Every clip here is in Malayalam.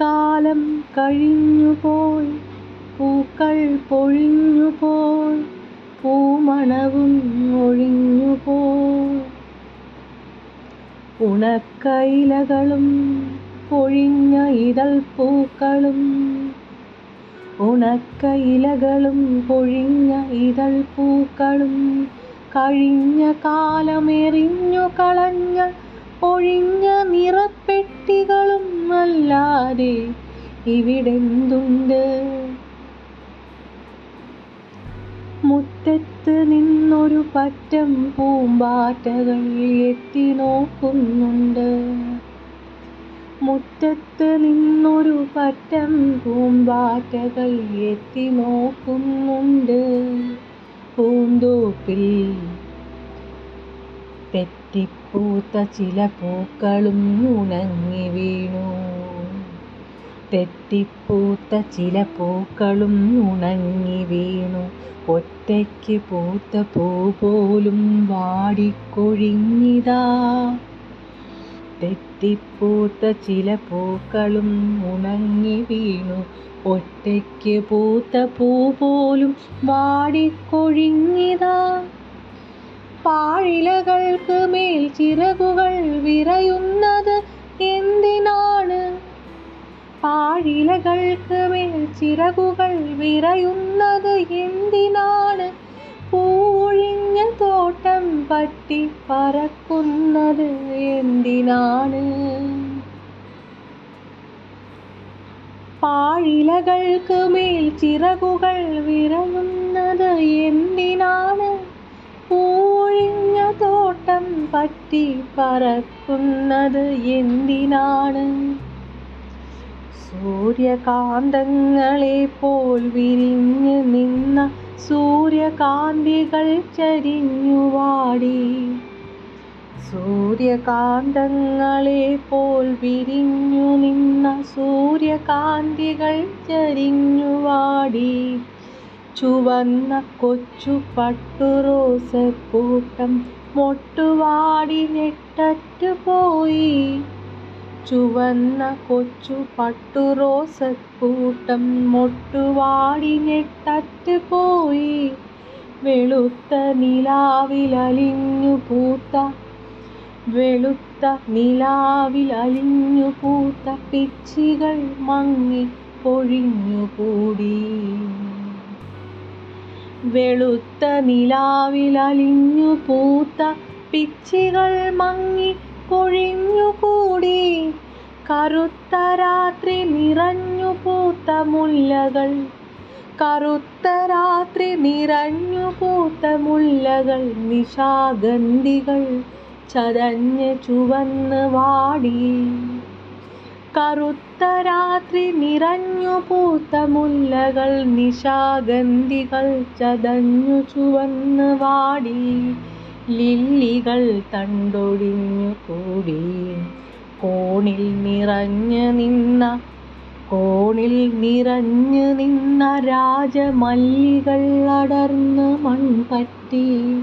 കാലം കഴിഞ്ഞുപോയി പൂക്കൾ പൊഴിഞ്ഞുപോയി പൂമണവും ഒഴിഞ്ഞുപോയി ഉണക്കയിലകളും പൊഴിഞ്ഞ ഇതൾ പൂക്കളും ഉണക്കയിലകളും പൊഴിഞ്ഞ ഇതൾ പൂക്കളും കഴിഞ്ഞ കാലമെറിഞ്ഞു കളഞ്ഞ ഒഴിഞ്ഞ നിറപ്പെട്ടികളും അല്ലാതെ ഇവിടെന്തുണ്ട്? മുറ്റത്ത് നിന്നൊരു പറ്റം പൂമ്പാറ്റകൾ എത്തി നോക്കുന്നുണ്ട്. മുറ്റത്ത് നിന്നൊരു പറ്റം പൂമ്പാറ്റകൾ എത്തി നോക്കുന്നുണ്ട്. പൂന്തോപ്പിൽ തെറ്റിപ്പൂത്ത ചില പൂക്കളും ഉണങ്ങി വീണു. തെറ്റിപ്പൂത്ത ചില പൂക്കളും ഉണങ്ങി വീണു. ഒറ്റയ്ക്ക് പൂത്ത പൂ പോലും വാടിക്കൊഴിഞ്ഞിതാ. തെറ്റിപ്പൂത്ത ചില പൂക്കളും ഉണങ്ങി വീണു. ഒറ്റയ്ക്ക് പൂത്ത പൂ പോലും വാടിക്കൊഴിഞ്ഞിതാ. പാഴിലകൾക്ക് മേൽ ചിറകുകൾ വിറയുന്നത് പാഴിലകൾക്ക് മേൽ ചിറകുകൾ വിറയുന്നത് എന്തിനാണ്? പൂഴിഞ്ഞ തോട്ടം പറ്റി പറക്കുന്നത് എന്തിനാണ്? പാഴിലകൾക്ക് മേൽ ചിറകുകൾ വിറയുന്നത് എന്തിനാണ്? പൂഴിഞ്ഞ തോട്ടം പറ്റി പറക്കുന്നത് എന്തിനാണ്? സൂര്യകാന്തങ്ങളെ പോൽ വിരിഞ്ഞ് നിന്ന സൂര്യകാന്തികൾ ചരിഞ്ഞുവാടി സൂര്യകാന്തങ്ങളെ പോൽ വിരിഞ്ഞു നിന്ന സൂര്യകാന്തികൾ ചരിഞ്ഞുവാടി ചുവന്ന കൊച്ചു പട്ടുറോസക്കൂട്ടം മൊട്ടുവാടി ഞെട്ടറ്റു പോയി. ചുവന്ന കൊച്ചു പട്ടുറോസക്കൂട്ടം മൊട്ടുവാടി ഞെട്ടറ്റ് പോയി. വെളുത്ത നിലാവിലലിഞ്ഞു പൂത്ത വെളുത്ത നിലാവിലലിഞ്ഞു പൂത്ത പിച്ചികൾ മങ്ങി പൊഴിഞ്ഞു പൊഴിഞ്ഞുകൂടി. വെളുത്ത നിലാവിലലിഞ്ഞു പൂത്ത പിച്ചികൾ മങ്ങി കൊഴിഞ്ഞുകൂടി കറുത്ത രാത്രി നിറഞ്ഞു പൂത്ത മുല്ലകൾ. കറുത്ത രാത്രി നിറഞ്ഞു പൂത്ത മുല്ലകൾ. നിശാഗന്ധികൾ ചതഞ്ഞ് ചുവന്ന് വാടി. കറുത്ത രാത്രി നിറഞ്ഞു പൂത്ത മുല്ലകൾ. നിശാഗന്ധികൾ ചതഞ്ഞു ചുവന്ന് വാടി. ലില്ലികൾ തണ്ടൊഴിഞ്ഞു കൂടി കോണിൽ നിറഞ്ഞു നിന്ന കോണിൽ നിറഞ്ഞു നിന്ന രാജമല്ലികൾ അടർന്ന് മൺപറ്റി.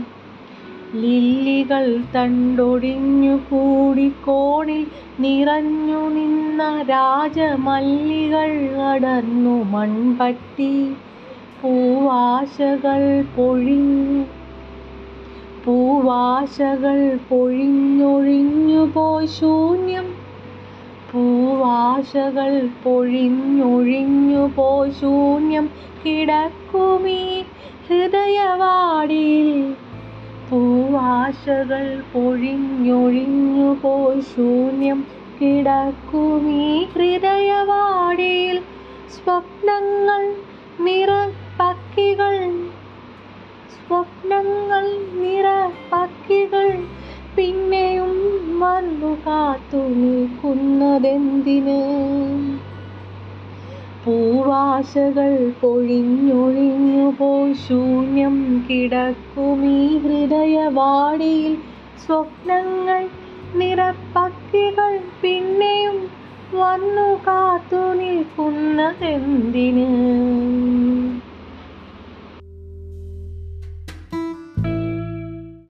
ലില്ലികൾ തണ്ടൊടിഞ്ഞു കൂടി കോണിൽ നിറഞ്ഞു നിന്ന രാജമല്ലികൾ അടർന്നു മൺപറ്റി. പൂവാശകൾ പൊഴിഞ്ഞു പൂവാശകൾ പൊഴിഞ്ഞൊഴിഞ്ഞു പോയി ശൂന്യം. പൂവാശകൾ പൊഴിഞ്ഞൊഴിഞ്ഞു പോയി ശൂന്യം. കിടക്കുമീ ഹൃദയവാടിയിൽ. പൂവാശകൾ പൊഴിഞ്ഞൊഴിഞ്ഞു പോ ശൂന്യം. കിടക്കുമീ ഹൃദയവാടിയിൽ. സ്വപ്നങ്ങൾ നിറ പക്ഷികൾ സ്വപ്നങ്ങൾ നിറ പക്കികൾ പിന്നെയും വന്നു കാത്തു നിൽക്കുന്നതെന്തിന്? പൂവാശകൾ പൊഴിഞ്ഞൊഴിഞ്ഞു പോയി ശൂന്യം കിടക്കുമീ ഹൃദയവാടിയിൽ. സ്വപ്നങ്ങൾ നിറപ്പക്കികൾ പിന്നെയും വന്നു കാത്തു നിൽക്കുന്നതെന്തിന്?